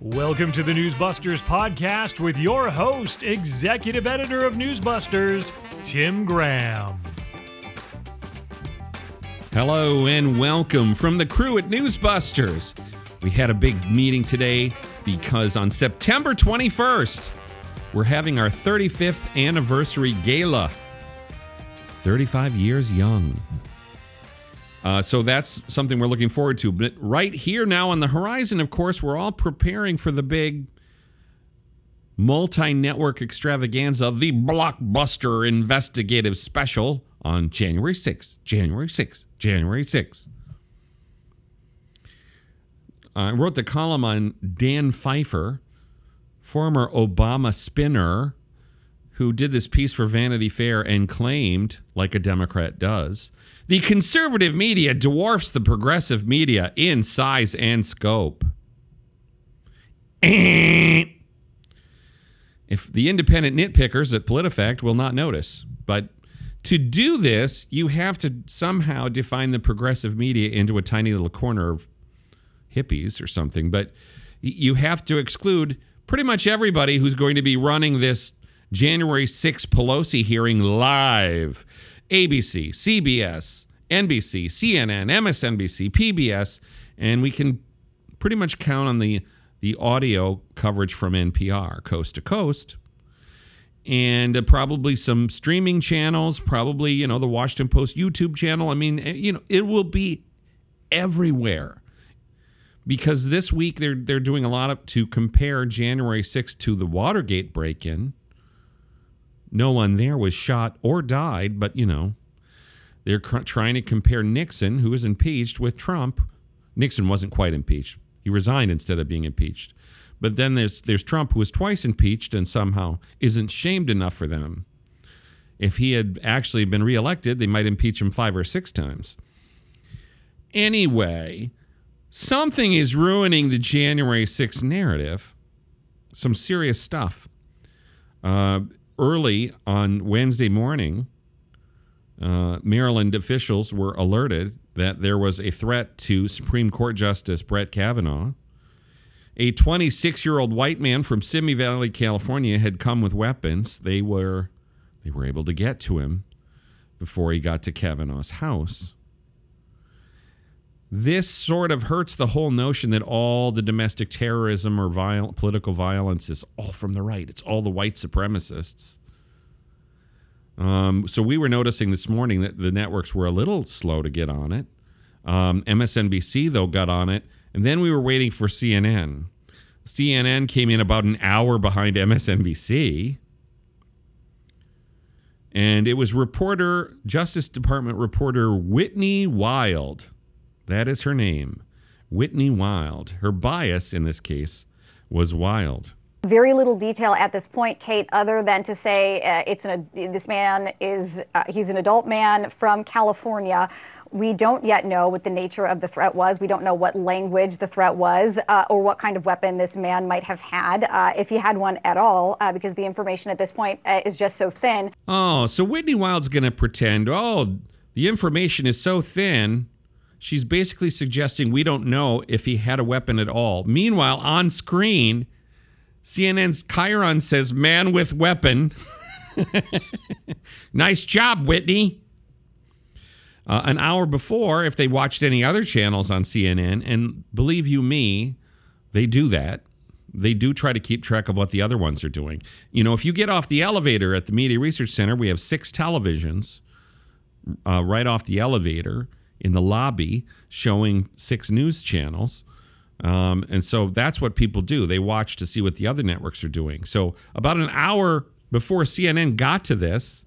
Welcome to the Newsbusters podcast with your host, executive editor of Newsbusters, Tim Graham. Hello and welcome from the crew at Newsbusters. We had a big meeting today because on September 21st, we're having our 35th anniversary gala. 35 years young. Uh, so that's something we're looking forward to. But right here now on the horizon, of course, we're all preparing for the big multi network extravaganza, the blockbuster investigative special on January 6th. January 6th. January 6th. I wrote the column on Dan Pfeiffer, former Obama spinner, who did this piece for Vanity Fair and claimed, like a Democrat does, the conservative media dwarfs the progressive media in size and scope. Eh. if the independent nitpickers at PolitiFact will not notice, but to do this, you have to somehow define the progressive media into a tiny little corner of hippies or something. But you have to exclude pretty much everybody who's going to be running this January 6 Pelosi hearing live. ABC, CBS, NBC, CNN, MSNBC, PBS, and we can pretty much count on the the audio coverage from NPR coast to coast. And uh, probably some streaming channels, probably, you know, the Washington Post YouTube channel. I mean, eh, you know, it will be everywhere. Because this week they're they're doing a lot of to compare January 6th to the Watergate break-in no one there was shot or died, but you know, they're cr- trying to compare Nixon, who was impeached, with Trump. Nixon wasn't quite impeached; he resigned instead of being impeached. But then there's there's Trump, who was twice impeached and somehow isn't shamed enough for them. If he had actually been reelected, they might impeach him five or six times. Anyway, something is ruining the January 6th narrative. Some serious stuff. Uh, early on Wednesday morning, uh, Maryland officials were alerted that there was a threat to Supreme Court Justice Brett Kavanaugh. A 26 year old white man from Simi Valley, California, had come with weapons. They were, they were able to get to him before he got to Kavanaugh's house. This sort of hurts the whole notion that all the domestic terrorism or violent, political violence is all from the right. It's all the white supremacists. Um, so we were noticing this morning that the networks were a little slow to get on it. Um, MSNBC, though, got on it. And then we were waiting for CNN. CNN came in about an hour behind MSNBC. And it was reporter, Justice Department reporter Whitney Wild that is her name, Whitney Wild. Her bias in this case was wild. Very little detail at this point, Kate, other than to say uh, it's an, this man is uh, he's an adult man from California. We don't yet know what the nature of the threat was. We don't know what language the threat was uh, or what kind of weapon this man might have had, uh, if he had one at all, uh, because the information at this point uh, is just so thin. Oh, so Whitney Wild's going to pretend, oh, the information is so thin she's basically suggesting we don't know if he had a weapon at all. Meanwhile, on screen, CNN's Chiron says, man with weapon. nice job, Whitney. Uh, an hour before, if they watched any other channels on CNN, and believe you me, they do that. They do try to keep track of what the other ones are doing. You know, if you get off the elevator at the Media Research Center, we have six televisions uh, right off the elevator in the lobby showing six news channels. Um, and so that's what people do. They watch to see what the other networks are doing. So, about an hour before CNN got to this,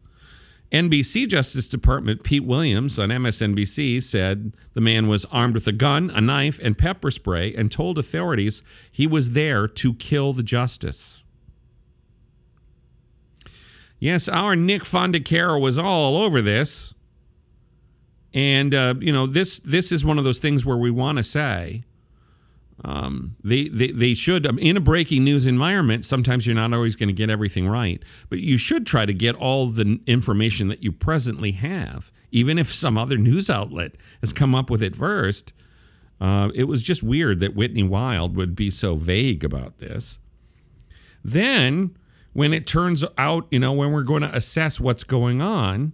NBC Justice Department Pete Williams on MSNBC said the man was armed with a gun, a knife, and pepper spray and told authorities he was there to kill the justice. Yes, our Nick Fondacaro was all over this. And uh, you know this this is one of those things where we want to say um, they, they they should um, in a breaking news environment. Sometimes you're not always going to get everything right, but you should try to get all the information that you presently have, even if some other news outlet has come up with it first. Uh, it was just weird that Whitney Wild would be so vague about this. Then, when it turns out, you know, when we're going to assess what's going on,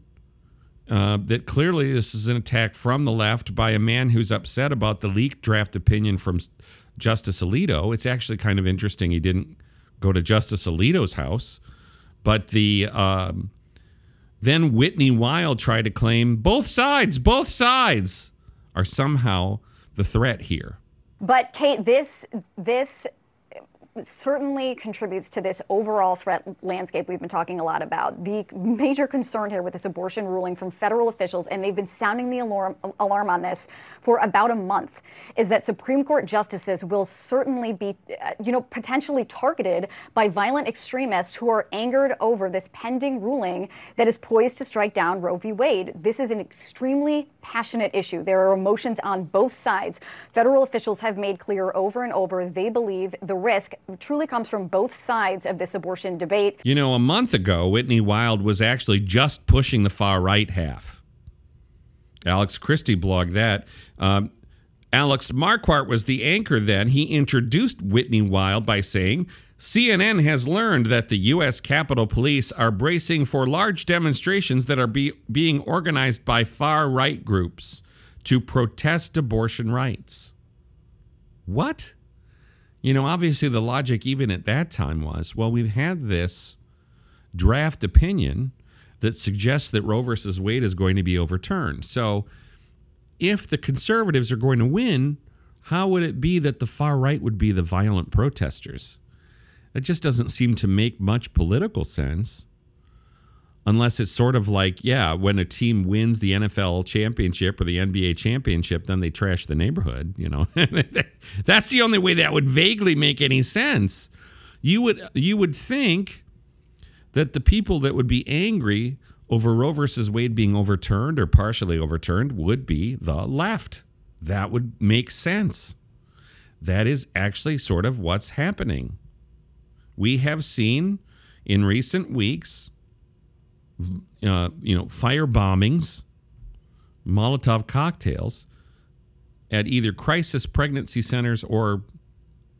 uh, that clearly this is an attack from the left by a man who's upset about the leaked draft opinion from Justice Alito. It's actually kind of interesting he didn't go to Justice Alito's house, but the um, then Whitney Wild tried to claim both sides, both sides are somehow the threat here. But Kate, this this certainly contributes to this overall threat landscape we've been talking a lot about. The major concern here with this abortion ruling from federal officials, and they've been sounding the alarm, alarm on this for about a month, is that Supreme Court justices will certainly be, uh, you know, potentially targeted by violent extremists who are angered over this pending ruling that is poised to strike down Roe v. Wade. This is an extremely passionate issue. There are emotions on both sides. Federal officials have made clear over and over they believe the risk truly comes from both sides of this abortion debate. You know, a month ago, Whitney Wild was actually just pushing the far right half. Alex Christy blogged that. Um, Alex Marquardt was the anchor then. He introduced Whitney Wild by saying, CNN has learned that the U.S. Capitol Police are bracing for large demonstrations that are be, being organized by far right groups to protest abortion rights. What? You know, obviously, the logic even at that time was well, we've had this draft opinion that suggests that Roe versus Wade is going to be overturned. So, if the conservatives are going to win, how would it be that the far right would be the violent protesters? That just doesn't seem to make much political sense unless it's sort of like, yeah, when a team wins the NFL championship or the NBA championship, then they trash the neighborhood. You know, that's the only way that would vaguely make any sense. You would you would think that the people that would be angry over Roe versus Wade being overturned or partially overturned would be the left. That would make sense. That is actually sort of what's happening. We have seen in recent weeks uh, you know, fire bombings, Molotov cocktails at either crisis pregnancy centers or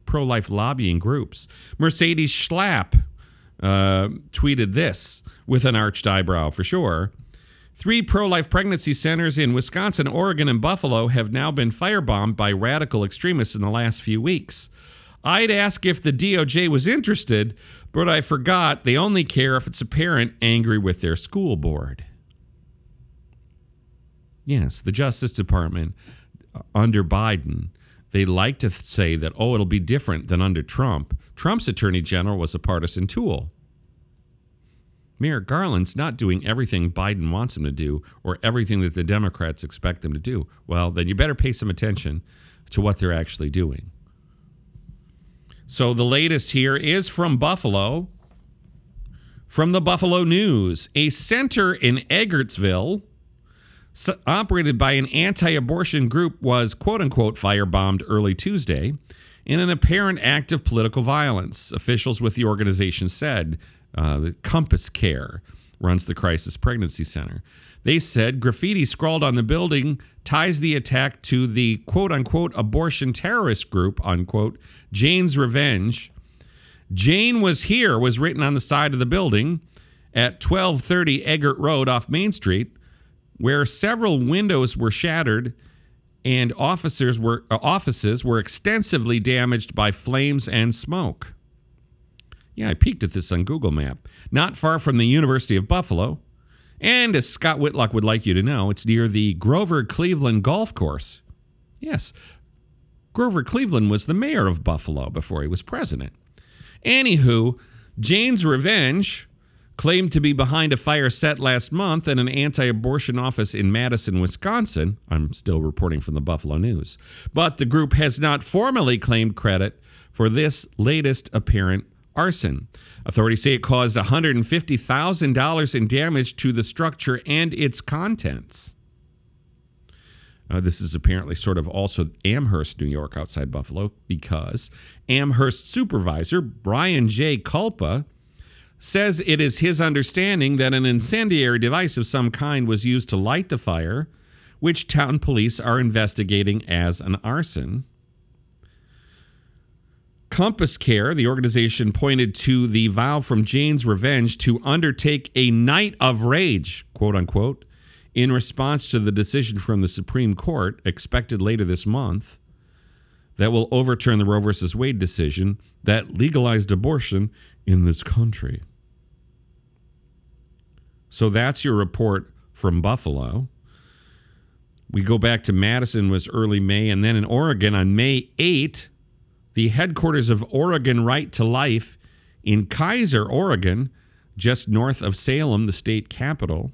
pro life lobbying groups. Mercedes Schlapp uh, tweeted this with an arched eyebrow for sure. Three pro life pregnancy centers in Wisconsin, Oregon, and Buffalo have now been firebombed by radical extremists in the last few weeks. I'd ask if the DOJ was interested, but I forgot they only care if it's a parent angry with their school board. Yes, the Justice Department uh, under Biden, they like to say that, oh, it'll be different than under Trump. Trump's attorney general was a partisan tool. Merrick Garland's not doing everything Biden wants him to do or everything that the Democrats expect them to do. Well, then you better pay some attention to what they're actually doing. So the latest here is from Buffalo. From the Buffalo News, a center in Eggertsville, operated by an anti abortion group, was quote unquote firebombed early Tuesday in an apparent act of political violence. Officials with the organization said uh, the Compass Care runs the Crisis Pregnancy Center. They said graffiti scrawled on the building ties the attack to the quote unquote abortion terrorist group, unquote, Jane's Revenge. Jane was here was written on the side of the building at 1230 Eggert Road off Main Street, where several windows were shattered and officers were, uh, offices were extensively damaged by flames and smoke. Yeah, I peeked at this on Google Map. Not far from the University of Buffalo, and as Scott Whitlock would like you to know, it's near the Grover Cleveland Golf Course. Yes, Grover Cleveland was the mayor of Buffalo before he was president. Anywho, Jane's Revenge claimed to be behind a fire set last month at an anti abortion office in Madison, Wisconsin. I'm still reporting from the Buffalo News. But the group has not formally claimed credit for this latest apparent arson. Authorities say it caused $150,000 in damage to the structure and its contents. Uh, this is apparently sort of also Amherst, New York, outside Buffalo, because Amherst supervisor Brian J. Kulpa says it is his understanding that an incendiary device of some kind was used to light the fire, which town police are investigating as an arson. Compass Care, the organization, pointed to the vow from Jane's Revenge to undertake a night of rage, quote unquote, in response to the decision from the Supreme Court expected later this month that will overturn the Roe v. Wade decision that legalized abortion in this country. So that's your report from Buffalo. We go back to Madison was early May and then in Oregon on May 8, the headquarters of Oregon Right to Life in Keizer, Oregon, just north of Salem, the state capital.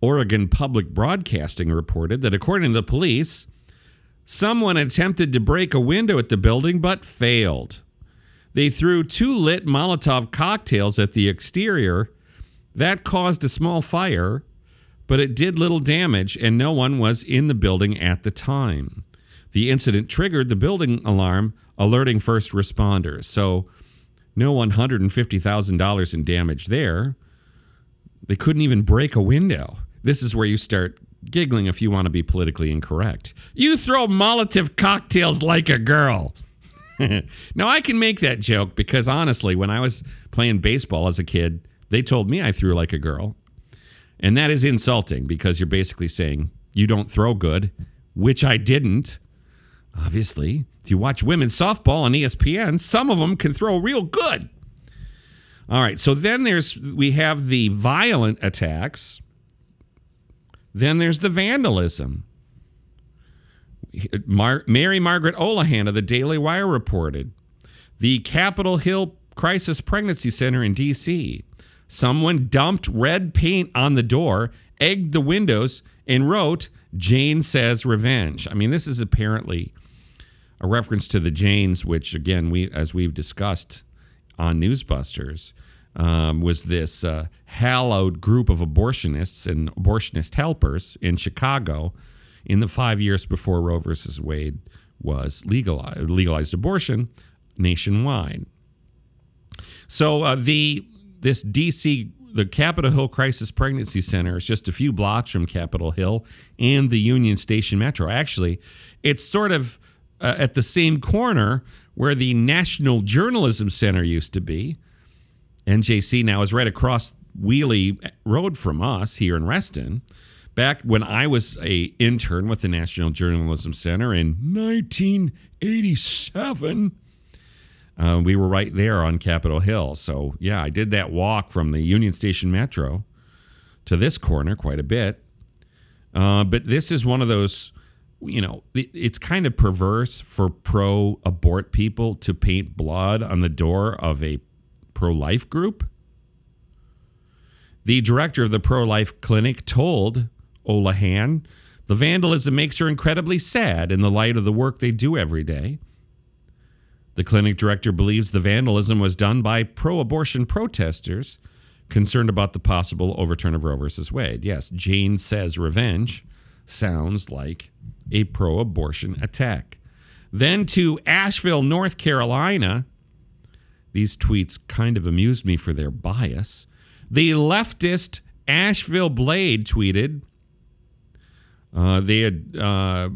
Oregon Public Broadcasting reported that according to the police, someone attempted to break a window at the building but failed. They threw two lit Molotov cocktails at the exterior. That caused a small fire, but it did little damage, and no one was in the building at the time. The incident triggered the building alarm, alerting first responders. So, no $150,000 in damage there. They couldn't even break a window. This is where you start giggling if you want to be politically incorrect. You throw Molotov cocktails like a girl. now, I can make that joke because honestly, when I was playing baseball as a kid, they told me I threw like a girl. And that is insulting because you're basically saying you don't throw good, which I didn't. Obviously, if you watch women's softball on ESPN, some of them can throw real good. All right, so then there's we have the violent attacks. Then there's the vandalism. Mar- Mary Margaret Olahan of the Daily Wire reported the Capitol Hill Crisis Pregnancy Center in D.C. Someone dumped red paint on the door, egged the windows, and wrote, Jane says revenge. I mean, this is apparently a reference to the Janes, which, again, we as we've discussed on Newsbusters, um, was this uh, hallowed group of abortionists and abortionist helpers in Chicago in the five years before Roe versus Wade was legalized, legalized abortion nationwide. So uh, the this DC the Capitol Hill Crisis Pregnancy Center is just a few blocks from Capitol Hill and the Union Station Metro. Actually, it's sort of uh, at the same corner where the National Journalism Center used to be. NJC now is right across Wiehle Road from us here in Reston. Back when I was a intern with the National Journalism Center in 1987, uh, we were right there on Capitol Hill. So yeah, I did that walk from the Union Station Metro to this corner quite a bit. Uh, but this is one of those, you know, it, it's kind of perverse for pro abort people to paint blood on the door of a pro life group. The director of the pro life clinic told Olahan the vandalism makes her incredibly sad in the light of the work they do every day. The clinic director believes the vandalism was done by pro abortion protesters concerned about the possible overturn of Roe v. Wade. Yes, Jane says revenge sounds like a pro abortion attack. Then to Asheville, North Carolina. These tweets kind of amused me for their bias. The leftist Asheville Blade tweeted uh, they had uh,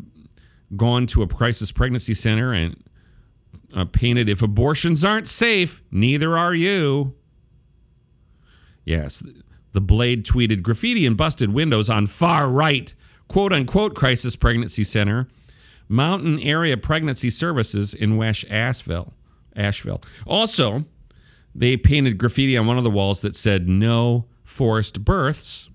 gone to a crisis pregnancy center and uh, painted, if abortions aren't safe, neither are you. Yes, the Blade tweeted graffiti and busted windows on far right, quote unquote, crisis pregnancy center, mountain area pregnancy services in West Asheville. Asheville. Also, they painted graffiti on one of the walls that said no forced births.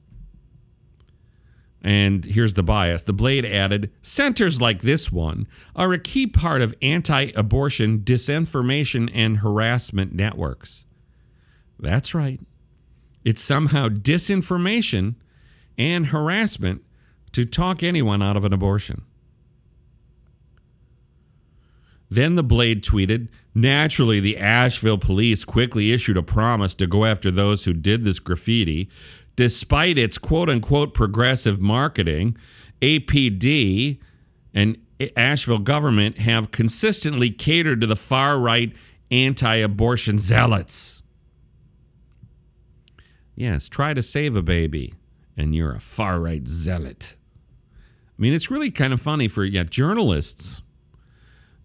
And here's the bias. The Blade added Centers like this one are a key part of anti abortion disinformation and harassment networks. That's right. It's somehow disinformation and harassment to talk anyone out of an abortion. Then the Blade tweeted Naturally, the Asheville police quickly issued a promise to go after those who did this graffiti. Despite its quote unquote progressive marketing, APD and Asheville government have consistently catered to the far right anti abortion zealots. Yes, try to save a baby, and you're a far right zealot. I mean, it's really kind of funny for yeah, journalists,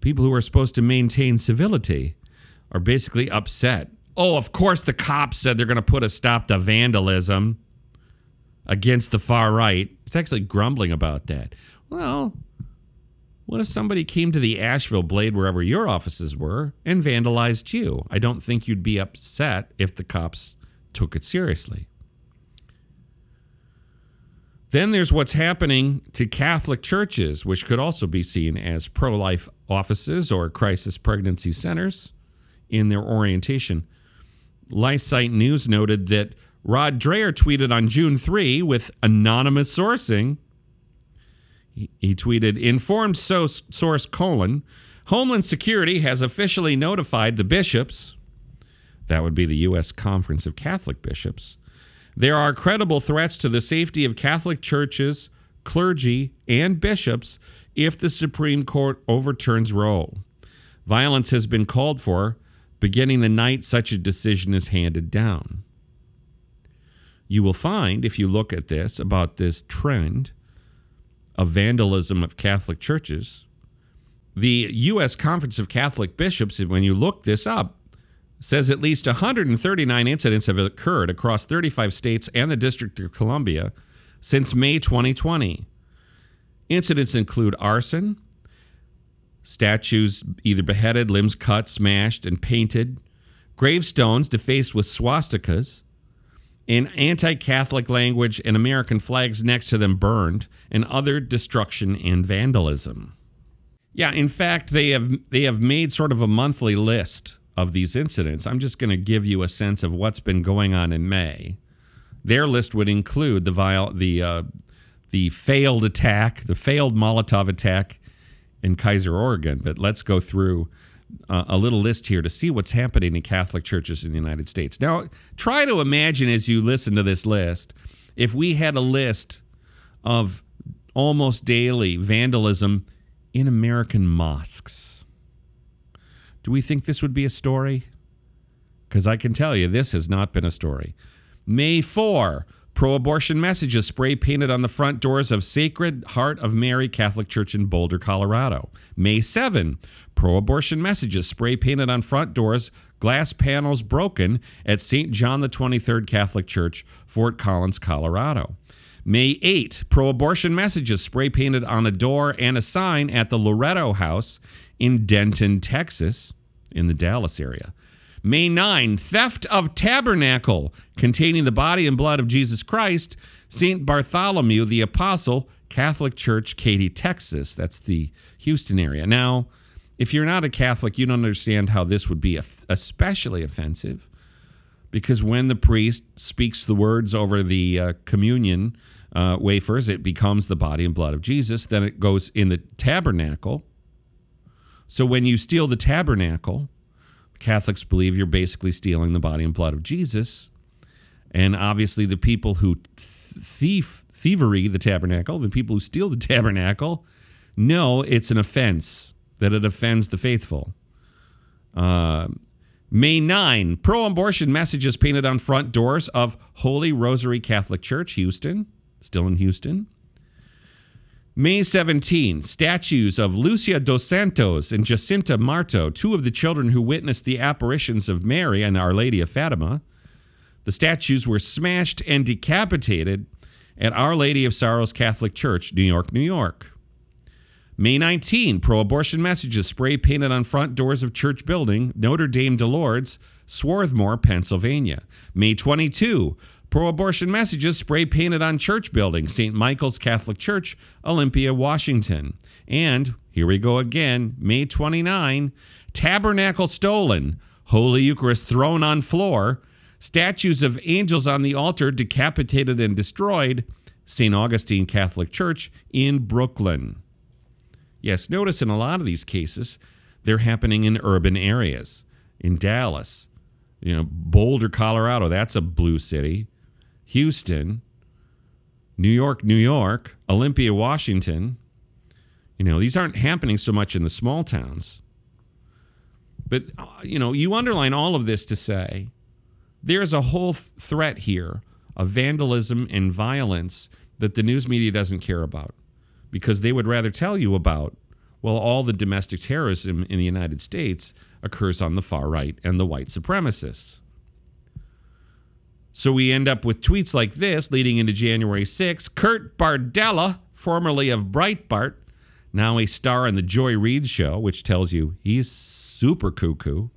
people who are supposed to maintain civility, are basically upset. Oh, of course, the cops said they're going to put a stop to vandalism against the far right. It's actually grumbling about that. Well, what if somebody came to the Asheville Blade, wherever your offices were, and vandalized you? I don't think you'd be upset if the cops took it seriously. Then there's what's happening to Catholic churches, which could also be seen as pro life offices or crisis pregnancy centers in their orientation. LifeSite News noted that Rod Dreher tweeted on June 3 with anonymous sourcing. He, he tweeted, informed source colon, Homeland Security has officially notified the bishops, that would be the U.S. Conference of Catholic Bishops, there are credible threats to the safety of Catholic churches, clergy, and bishops if the Supreme Court overturns Roe. Violence has been called for beginning the night such a decision is handed down. You will find, if you look at this, about this trend of vandalism of Catholic churches, the U.S. Conference of Catholic Bishops, when you look this up, says at least 139 incidents have occurred across 35 states and the District of Columbia since May 2020. Incidents include arson, statues either beheaded, limbs cut, smashed, and painted, gravestones defaced with swastikas, and anti Catholic language and American flags next to them burned, and other destruction and vandalism. Yeah, in fact, they have they have made sort of a monthly list of these incidents. I'm just going to give you a sense of what's been going on in May. Their list would include the the uh, the failed attack, the failed Molotov attack in Keizer, Oregon. But let's go through uh, a little list here to see what's happening in Catholic churches in the United States. Now, try to imagine as you listen to this list if we had a list of almost daily vandalism in American mosques. Do we think this would be a story? Because I can tell you, this has not been a story. May 4, pro abortion messages spray painted on the front doors of Sacred Heart of Mary Catholic Church in Boulder, Colorado. May 7, pro abortion messages spray painted on front doors, glass panels broken at St. John the 23rd Catholic Church, Fort Collins, Colorado. May 8, pro abortion messages spray painted on a door and a sign at the Loretto House in Denton, Texas, in the Dallas area. May 9, theft of tabernacle containing the body and blood of Jesus Christ, St. Bartholomew the Apostle, Catholic Church, Katy, Texas. That's the Houston area. Now, if you're not a Catholic, you don't understand how this would be especially offensive because when the priest speaks the words over the uh, communion uh, wafers, it becomes the body and blood of Jesus. Then it goes in the tabernacle so when you steal the tabernacle, Catholics believe you're basically stealing the body and blood of Jesus. And obviously, the people who thief, thievery the tabernacle, the people who steal the tabernacle, know it's an offense, that it offends the faithful. Uh, May 9, pro abortion messages painted on front doors of Holy Rosary Catholic Church, Houston, still in Houston. May 17, statues of Lucia dos Santos and Jacinta Marto, two of the children who witnessed the apparitions of Mary and Our Lady of Fatima. The statues were smashed and decapitated at Our Lady of Sorrows Catholic Church, New York, New York. May 19, pro abortion messages spray painted on front doors of church building, Notre Dame de Lourdes, Swarthmore, Pennsylvania. May 22, Pro abortion messages spray painted on church buildings, St. Michael's Catholic Church, Olympia, Washington. And here we go again, May 29, tabernacle stolen, Holy Eucharist thrown on floor, statues of angels on the altar decapitated and destroyed, St. Augustine Catholic Church in Brooklyn. Yes, notice in a lot of these cases, they're happening in urban areas. In Dallas, you know, Boulder, Colorado, that's a blue city. Houston, New York, New York, Olympia, Washington. You know, these aren't happening so much in the small towns. But, uh, you know, you underline all of this to say there's a whole th- threat here of vandalism and violence that the news media doesn't care about. because they would rather tell you about, well, all the domestic terrorism in the United States occurs on the far right and the white supremacists. So we end up with tweets like this leading into January 6. Kurt Bardella, formerly of Breitbart, now a star on the Joy Reid show, which tells you he's super cuckoo.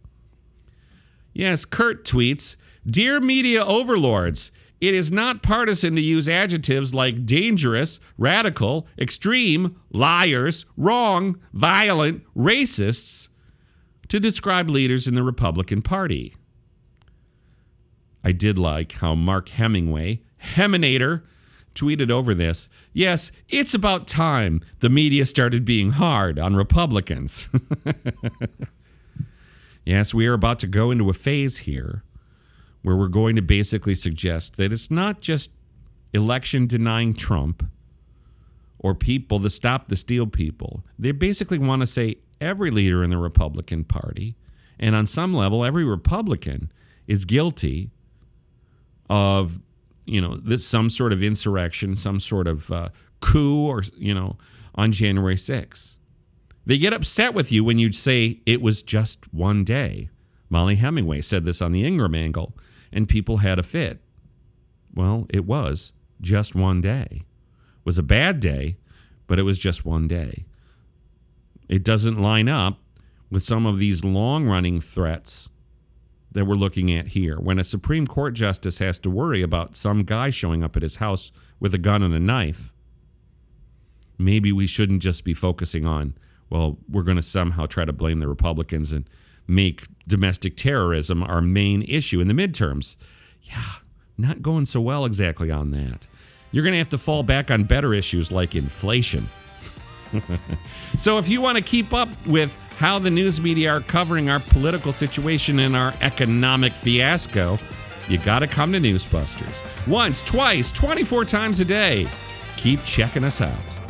Yes, Kurt tweets Dear media overlords, it is not partisan to use adjectives like dangerous, radical, extreme, liars, wrong, violent, racists to describe leaders in the Republican Party. I did like how Mark Hemingway, Heminator, tweeted over this. Yes, it's about time the media started being hard on Republicans. yes, we are about to go into a phase here where we're going to basically suggest that it's not just election denying Trump or people that stop the steal people. They basically want to say every leader in the Republican Party, and on some level, every Republican is guilty of, you know, this some sort of insurrection, some sort of uh, coup, or you know, on January 6th. They get upset with you when you say it was just one day. Mollie Hemingway said this on the Ingraham angle and people had a fit. Well, it was just one day. It was a bad day, but it was just one day. It doesn't line up with some of these long running threats that we're looking at here. When a Supreme Court justice has to worry about some guy showing up at his house with a gun and a knife, maybe we shouldn't just be focusing on, well, we're going to somehow try to blame the Republicans and make domestic terrorism our main issue in the midterms. Yeah, not going so well exactly on that. You're going to have to fall back on better issues like inflation. so if you want to keep up with how the news media are covering our political situation and our economic fiasco, you got to come to Newsbusters. Once, twice, 24 times a day. Keep checking us out.